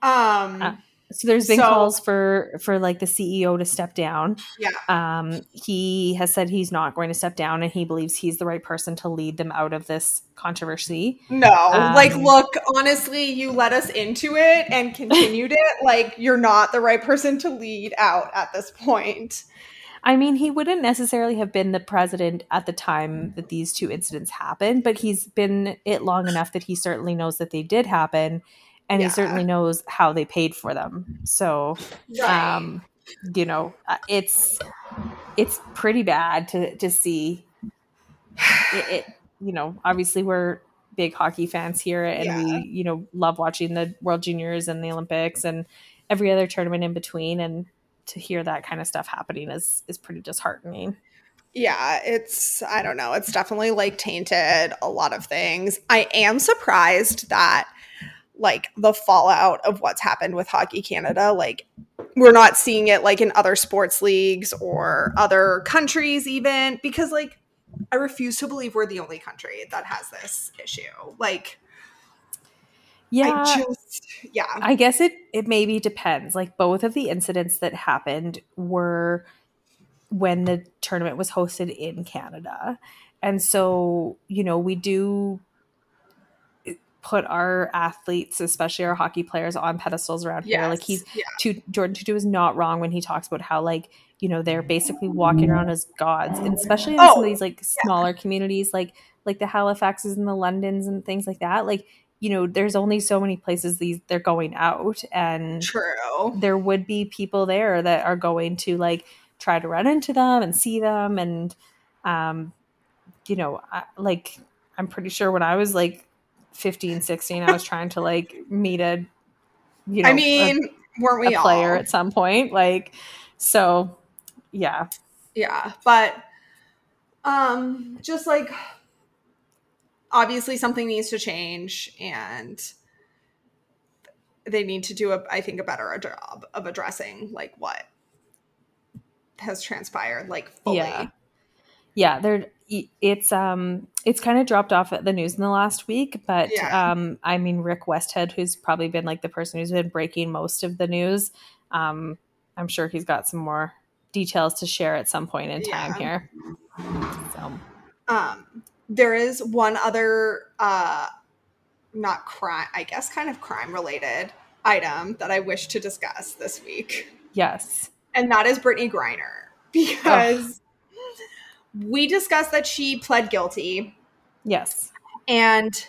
Speaker 2: Um, uh,
Speaker 1: so there's been so, calls for for like the CEO to step down.
Speaker 2: Yeah.
Speaker 1: Um, he has said he's not going to step down, and he believes he's the right person to lead them out of this controversy.
Speaker 2: No, um, like, look, honestly, you let us into it and continued it. Like, you're not the right person to lead out at this point.
Speaker 1: I mean, he wouldn't necessarily have been the president at the time that these two incidents happened, but he's been it long enough that he certainly knows that they did happen and yeah. he certainly knows how they paid for them. So, right. um, you know, uh, it's it's pretty bad to to see it, it, You know, obviously we're big hockey fans here, and yeah. we you know love watching the World Juniors and the Olympics and every other tournament in between, and to hear that kind of stuff happening is is pretty disheartening.
Speaker 2: yeah, it's I don't know. It's definitely like tainted a lot of things. I am surprised that like the fallout of what's happened with Hockey Canada, like we're not seeing it like in other sports leagues or other countries even because like I refuse to believe we're the only country that has this issue. Like
Speaker 1: Yeah.
Speaker 2: I just yeah.
Speaker 1: I guess it it maybe depends. Like both of the incidents that happened were when the tournament was hosted in Canada. And so, you know, we do put our athletes, especially our hockey players, on pedestals around here. Like he's
Speaker 2: yeah.
Speaker 1: to Jordin Tootoo is not wrong when he talks about how like you know they're basically walking around as gods, and especially in some
Speaker 2: Oh,
Speaker 1: of these like smaller communities, like like the Halifaxes and the Londons and things like that. Like you know, there's only so many places these they're going out, and
Speaker 2: true.
Speaker 1: there would be people there that are going to like try to run into them and see them and um you know I, like i'm pretty sure when i was like 15 16 i was trying to like meet a you know
Speaker 2: I
Speaker 1: a-
Speaker 2: mean, weren't we a,
Speaker 1: player
Speaker 2: all?
Speaker 1: at some point like so yeah
Speaker 2: yeah but um just like obviously something needs to change and they need to do a i think a better job of addressing like what has transpired like fully
Speaker 1: Yeah. yeah they're it's um it's kind of dropped off at the news in the last week but
Speaker 2: Yeah.
Speaker 1: um i mean rick westhead who's probably been like the person who's been breaking most of the news um i'm sure he's got some more details to share at some point in time
Speaker 2: Yeah.
Speaker 1: here. So.
Speaker 2: Um there is one other uh not crime i guess kind of crime related item that i wish to discuss this week.
Speaker 1: Yes.
Speaker 2: And that is Brittney Griner because we discussed that she pled guilty.
Speaker 1: Yes.
Speaker 2: And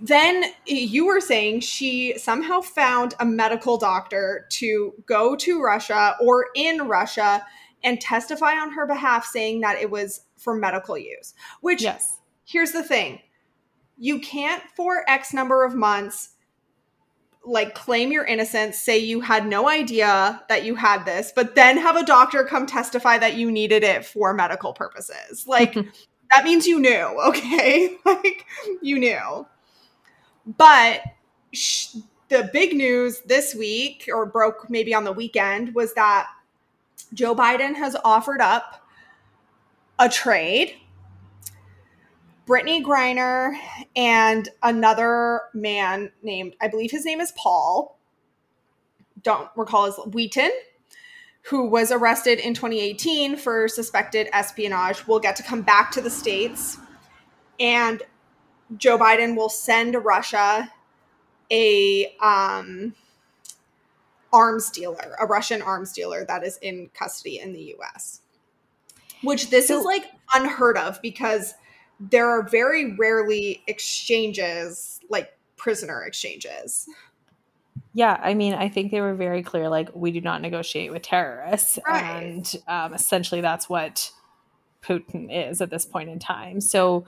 Speaker 2: then you were saying she somehow found a medical doctor to go to Russia or in Russia and testify on her behalf saying that it was for medical use which
Speaker 1: yes.
Speaker 2: here's the thing. You can't for x number of months like claim your innocence say you had no idea that you had this but then have a doctor come testify that you needed it for medical purposes. Like that means you knew okay? Like you knew. But sh- the big news this week or broke maybe on the weekend was that joe biden has offered up a trade Brittney Griner and another man named, I believe his name is Paul, don't recall his Whelan, who was arrested in 2018 for suspected espionage, will get to come back to the States. And Joe Biden will send Russia a um, arms dealer, a Russian arms dealer that is in custody in the US. Which this
Speaker 1: So-
Speaker 2: is like unheard of because there are very rarely exchanges like prisoner exchanges.
Speaker 1: yeah i mean i think they were very clear like we do not negotiate with terrorists
Speaker 2: Right.
Speaker 1: and um, essentially that's what putin is at this point in time so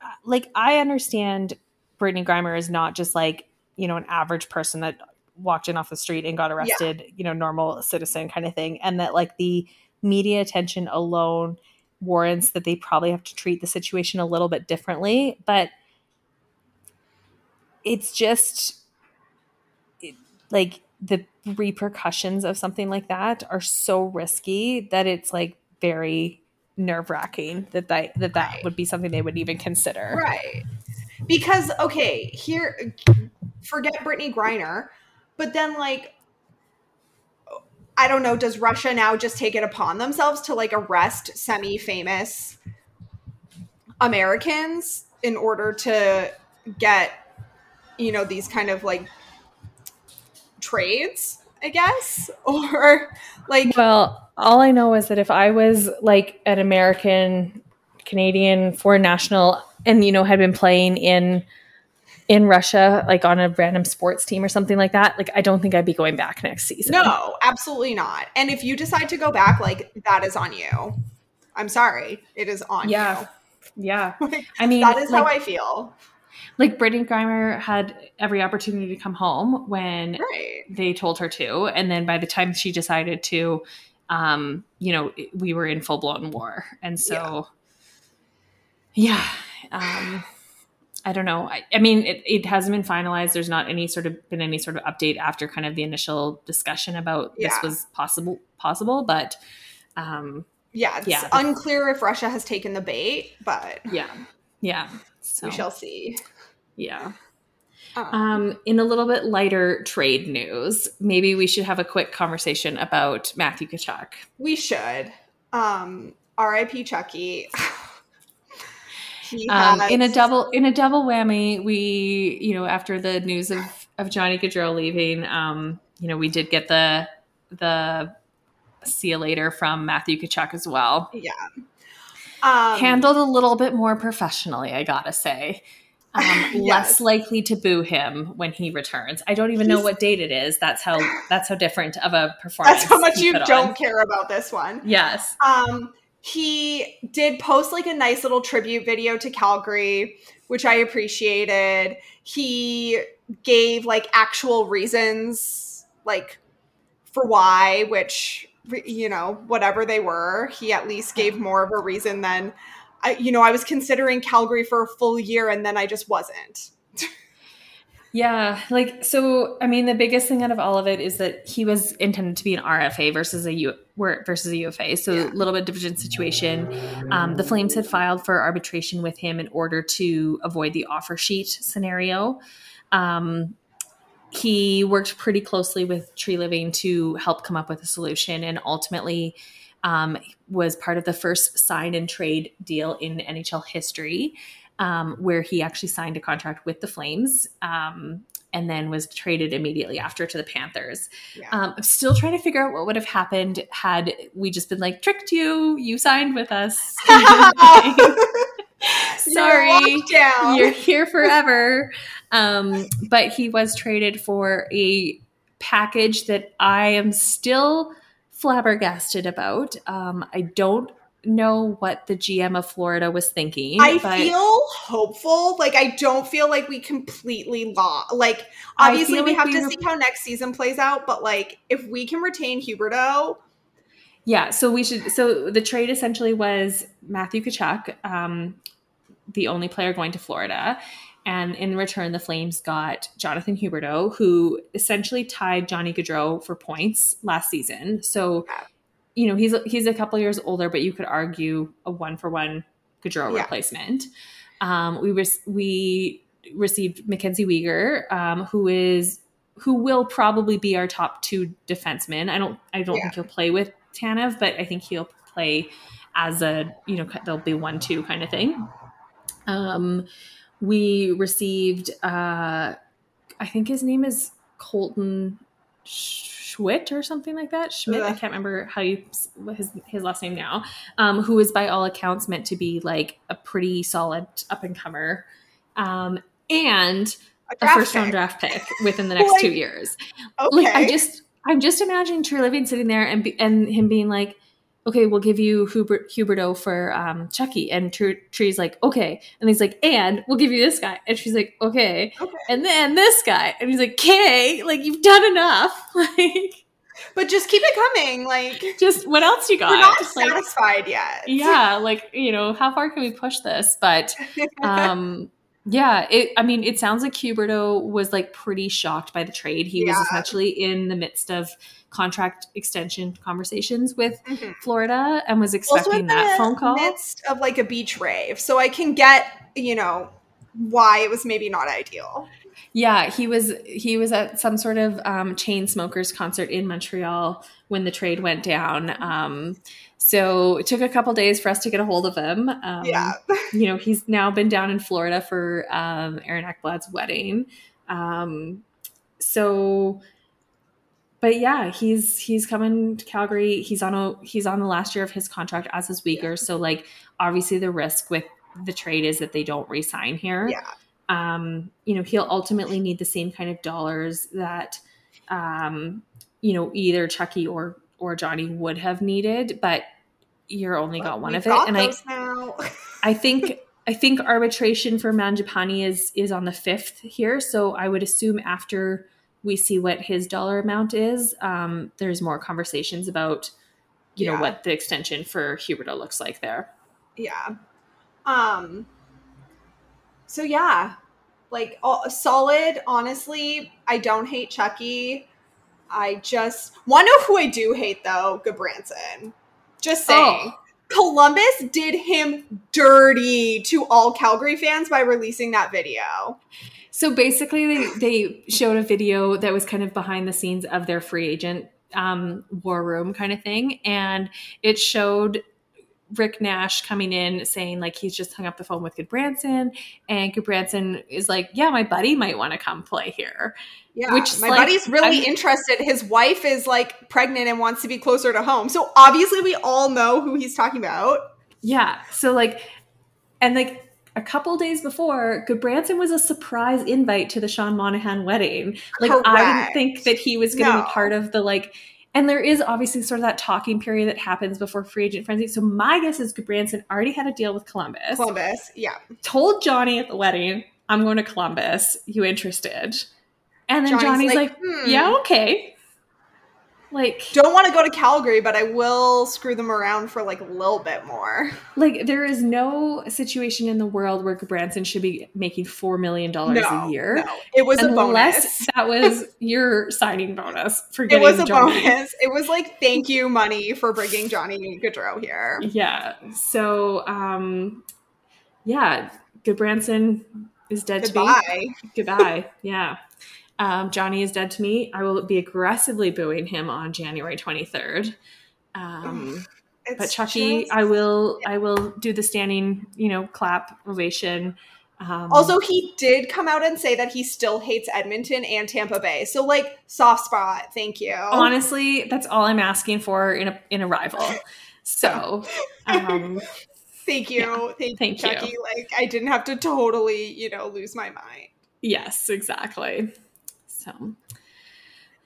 Speaker 1: uh, like i understand brittney griner is not just like you know an average person that walked in off the street and got arrested you know normal citizen kind of thing and that like the media attention alone warrants that they probably have to treat the situation a little bit differently but it's just it- like the repercussions of something like that are so risky that it's like very nerve-wracking that that that, that
Speaker 2: Right.
Speaker 1: would be something they would even consider
Speaker 2: Right. Because okay, here forget Brittney Griner, but then like I don't know, does Russia now just take it upon themselves to like arrest semi-famous Americans in order to get you know these kind of like trades, I guess? Or like
Speaker 1: well all i know is that if i was like an american canadian foreign national and you know had been playing in in russia like on a random sports team or something like that like i don't think i'd be going back next season
Speaker 2: No, absolutely not. And if you decide to go back, like that is on you. I'm sorry, it is on
Speaker 1: you. Yeah.
Speaker 2: yeah. Like,
Speaker 1: i mean
Speaker 2: that is how I feel.
Speaker 1: like Brittney Griner had every opportunity to come home when
Speaker 2: Right.
Speaker 1: they told her to, and then by the time she decided to, um, you know, we were in full blown war. And so, yeah, yeah um, I don't know. I, I mean, it, it, hasn't been finalized. There's not any sort of been any sort of update after kind of the initial discussion about yeah. this was possible possible, but um,
Speaker 2: yeah, it's yeah. unclear if Russia has taken the bait, but
Speaker 1: yeah, yeah,
Speaker 2: so, we shall see.
Speaker 1: Yeah. Um, um, in a little bit lighter trade news, maybe we should have a quick conversation about Matthew Tkachuk.
Speaker 2: We should. Um, R.I.P. Chucky.
Speaker 1: um, in a double in a double whammy, we you know after the news of of Johnny Gaudreau leaving, um, you know we did get the the see you later from Matthew Tkachuk as well.
Speaker 2: Yeah,
Speaker 1: um, handled a little bit more professionally, I gotta say. Um, yes. Less likely to boo him when he returns. I don't even know what date it is. That's how that's how different of a performance.
Speaker 2: That's how much you don't on. care about this one.
Speaker 1: Yes.
Speaker 2: Um, he did post like a nice little tribute video to Calgary, which I appreciated. He gave like actual reasons, like for why, which you know, whatever they were, he at least gave more of a reason than I, you know, I was considering Calgary for a full year and then I just wasn't.
Speaker 1: Yeah, like so. I mean, the biggest thing out of all of it is that he was intended to be an RFA versus a U versus a UFA, so a little bit different situation. Um, the Flames had filed for arbitration with him in order to avoid the offer sheet scenario. Um, he worked pretty closely with Treliving to help come up with a solution, and ultimately um, was part of the first sign and trade deal in NHL history um, where he actually signed a contract with the Flames. Um, and then was traded immediately after to the Panthers. Yeah. Um, I'm still trying to figure out what would have happened had we just been like, tricked you, you signed with us. Sorry, you're, you're, here forever. Um, but he was traded for a package that I am still flabbergasted about. Um, I don't know what the GM of Florida was thinking.
Speaker 2: I feel hopeful. Like I don't feel like we completely lost. Like obviously we like have we to were... see how next season plays out, but like if we can retain Huberdeau.
Speaker 1: Yeah, so we should. So the trade essentially was Matthew Tkachuk, um, the only player going to Florida, and in return, the Flames got Jonathan Huberdeau, who essentially tied Johnny Gaudreau for points last season. So yeah you know, he's he's a couple years older, but you could argue a one for one Gaudreau yeah. replacement. Um, we res- we received Mackenzie Weegar, um, who is who will probably be our top two defensemen. I don't I don't yeah. think he'll play with Tanev, but I think he'll play as a you know there'll be one two kind of thing. Um, we received uh, I think his name is Colton. Sh- Schwitt or something like that. Schmidt, I can't remember how you his his last name now. Um, who is by all accounts meant to be like a pretty solid up and comer, um, and a, a first round draft pick within the next like, two years. Okay. Like I just I'm just imagining Treliving sitting there and be, and him being like, okay, we'll give you Hubert, Huberdeau for um, Chucky. And Tr- Tree's like, okay. And he's like, and we'll give you this guy. And she's like, okay. okay. And then this guy. And he's like, okay, like you've done enough. Like,
Speaker 2: but just keep it coming. Like,
Speaker 1: just what else you got?
Speaker 2: We're not satisfied yet.
Speaker 1: Yeah. Like, you know, how far can we push this? But, um, yeah, it. I mean, it sounds like Huberdeau was like pretty shocked by the trade. He yeah. was essentially in the midst of contract extension conversations with mm-hmm. Florida and was expecting that phone call.
Speaker 2: Midst of like a beach rave, so I can get you know why it was maybe not ideal.
Speaker 1: Yeah, he was he was at some sort of um, Chainsmokers concert in Montreal when the trade went down. Um, so it took a couple days for us to get a hold of him. Um,
Speaker 2: yeah.
Speaker 1: you know, he's now been down in Florida for um, Aaron Ekblad's wedding. Um, so, but yeah, he's he's coming to Calgary. He's on a he's on the last year of his contract as is Weegar. Yeah. So like obviously the risk with the trade is that they don't resign here.
Speaker 2: Yeah.
Speaker 1: Um, you know, he'll ultimately need the same kind of dollars that um, you know, either Chucky or or Johnny would have needed, but you're only got one of it.
Speaker 2: and I,
Speaker 1: I think I think arbitration for Mangiapane is is on the fifth here. So I would assume after we see what his dollar amount is, um, there's more conversations about you
Speaker 2: Yeah.
Speaker 1: know what the extension for Huberdeau looks like there.
Speaker 2: Yeah. Um so yeah. Like all, solid, honestly. I don't hate Chucky. I just want to know who I do hate though, Gudbranson. Just saying.
Speaker 1: Oh.
Speaker 2: Columbus did him dirty to all Calgary fans by releasing that video.
Speaker 1: So basically, they, they showed a video that was kind of behind the scenes of their free agent um, war room kind of thing. And it showed Rick Nash coming in saying, like, he's just hung up the phone with Gudbranson. And Gudbranson is like, yeah, my buddy might want to come play here.
Speaker 2: Yeah,
Speaker 1: Which
Speaker 2: my
Speaker 1: like-
Speaker 2: buddy's really
Speaker 1: I'm-
Speaker 2: interested. His wife is like pregnant and wants to be closer to home. So obviously, we all know who he's talking about.
Speaker 1: Yeah. So, like, and like, a couple days before, Gudbranson was a surprise invite to the Sean Monahan wedding. Like, I didn't think that he was going to
Speaker 2: No.
Speaker 1: be part of the like. And there is obviously sort of that talking period that happens before free agent frenzy. So my guess is Gudbranson already had a deal with Columbus.
Speaker 2: Columbus, yeah.
Speaker 1: Told Johnny at the wedding, "I'm going to Columbus. You interested?" And then Johnny's,
Speaker 2: Johnny's
Speaker 1: like,
Speaker 2: like, hmm.
Speaker 1: "Yeah, okay." Like,
Speaker 2: Don't want to go to Calgary, but I will screw them around for like a little bit more.
Speaker 1: like there is no situation in the world where Gudbranson should be making four million dollars
Speaker 2: No,
Speaker 1: a year.
Speaker 2: no. It was a
Speaker 1: unless
Speaker 2: bonus.
Speaker 1: that was your signing bonus for getting It
Speaker 2: was a
Speaker 1: Johnny.
Speaker 2: bonus. It was like thank you money for bringing Johnny Gaudreau here.
Speaker 1: Yeah. So, um, yeah, Gudbranson is dead to me.
Speaker 2: Goodbye.
Speaker 1: Goodbye. yeah. Um, Johnny is dead to me. I will be aggressively booing him on January 23rd. Um, but Chucky,
Speaker 2: just-
Speaker 1: I will, I will do the standing, you know, clap ovation. Um,
Speaker 2: Also, he did come out and say that he still hates Edmonton and Tampa Bay. So, like, soft spot. Thank you.
Speaker 1: honestly, that's all I'm asking for in a in a rival. So, um,
Speaker 2: Thank you.
Speaker 1: Yeah.
Speaker 2: Thank,
Speaker 1: Thank
Speaker 2: you,
Speaker 1: you.
Speaker 2: Chucky. Like, I didn't have to totally, you know, lose my mind.
Speaker 1: yes, exactly. So,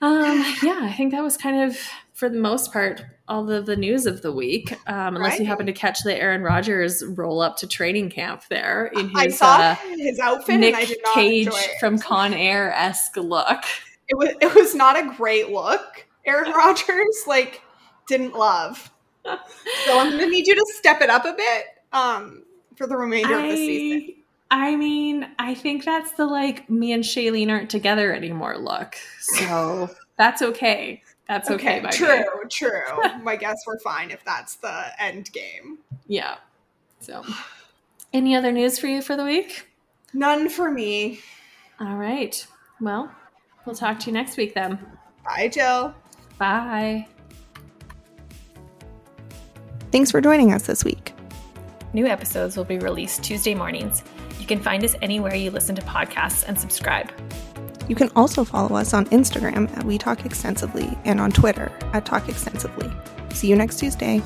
Speaker 1: um, yeah, I think that was kind of, for the most part, all of the news of the week. Um, unless you happen to catch the Aaron Rodgers roll up to training camp there in
Speaker 2: I
Speaker 1: his
Speaker 2: saw
Speaker 1: uh,
Speaker 2: his outfit
Speaker 1: Nick
Speaker 2: and I did not
Speaker 1: Cage from Con Air esque look.
Speaker 2: it was it was not a great look. Aaron Rodgers like didn't love. So I'm gonna need you to step it up a bit um for the remainder of the season.
Speaker 1: I, I mean, I think that's the like me and Shailene aren't together anymore look. So that's okay. That's okay.
Speaker 2: Okay, true,
Speaker 1: me.
Speaker 2: true. My guess we're fine if that's the end game.
Speaker 1: Yeah. So, any other news for you for the week?
Speaker 2: None for me.
Speaker 1: All right. Well, we'll talk to you next week then.
Speaker 2: Bye, Jill.
Speaker 1: Bye.
Speaker 2: Thanks for joining us this week.
Speaker 1: New episodes will be released Tuesday mornings. You can find us anywhere you listen to podcasts and subscribe.
Speaker 2: You can also follow us on Instagram at We Talk Extensively and on Twitter at Talk Extensively. See you next Tuesday.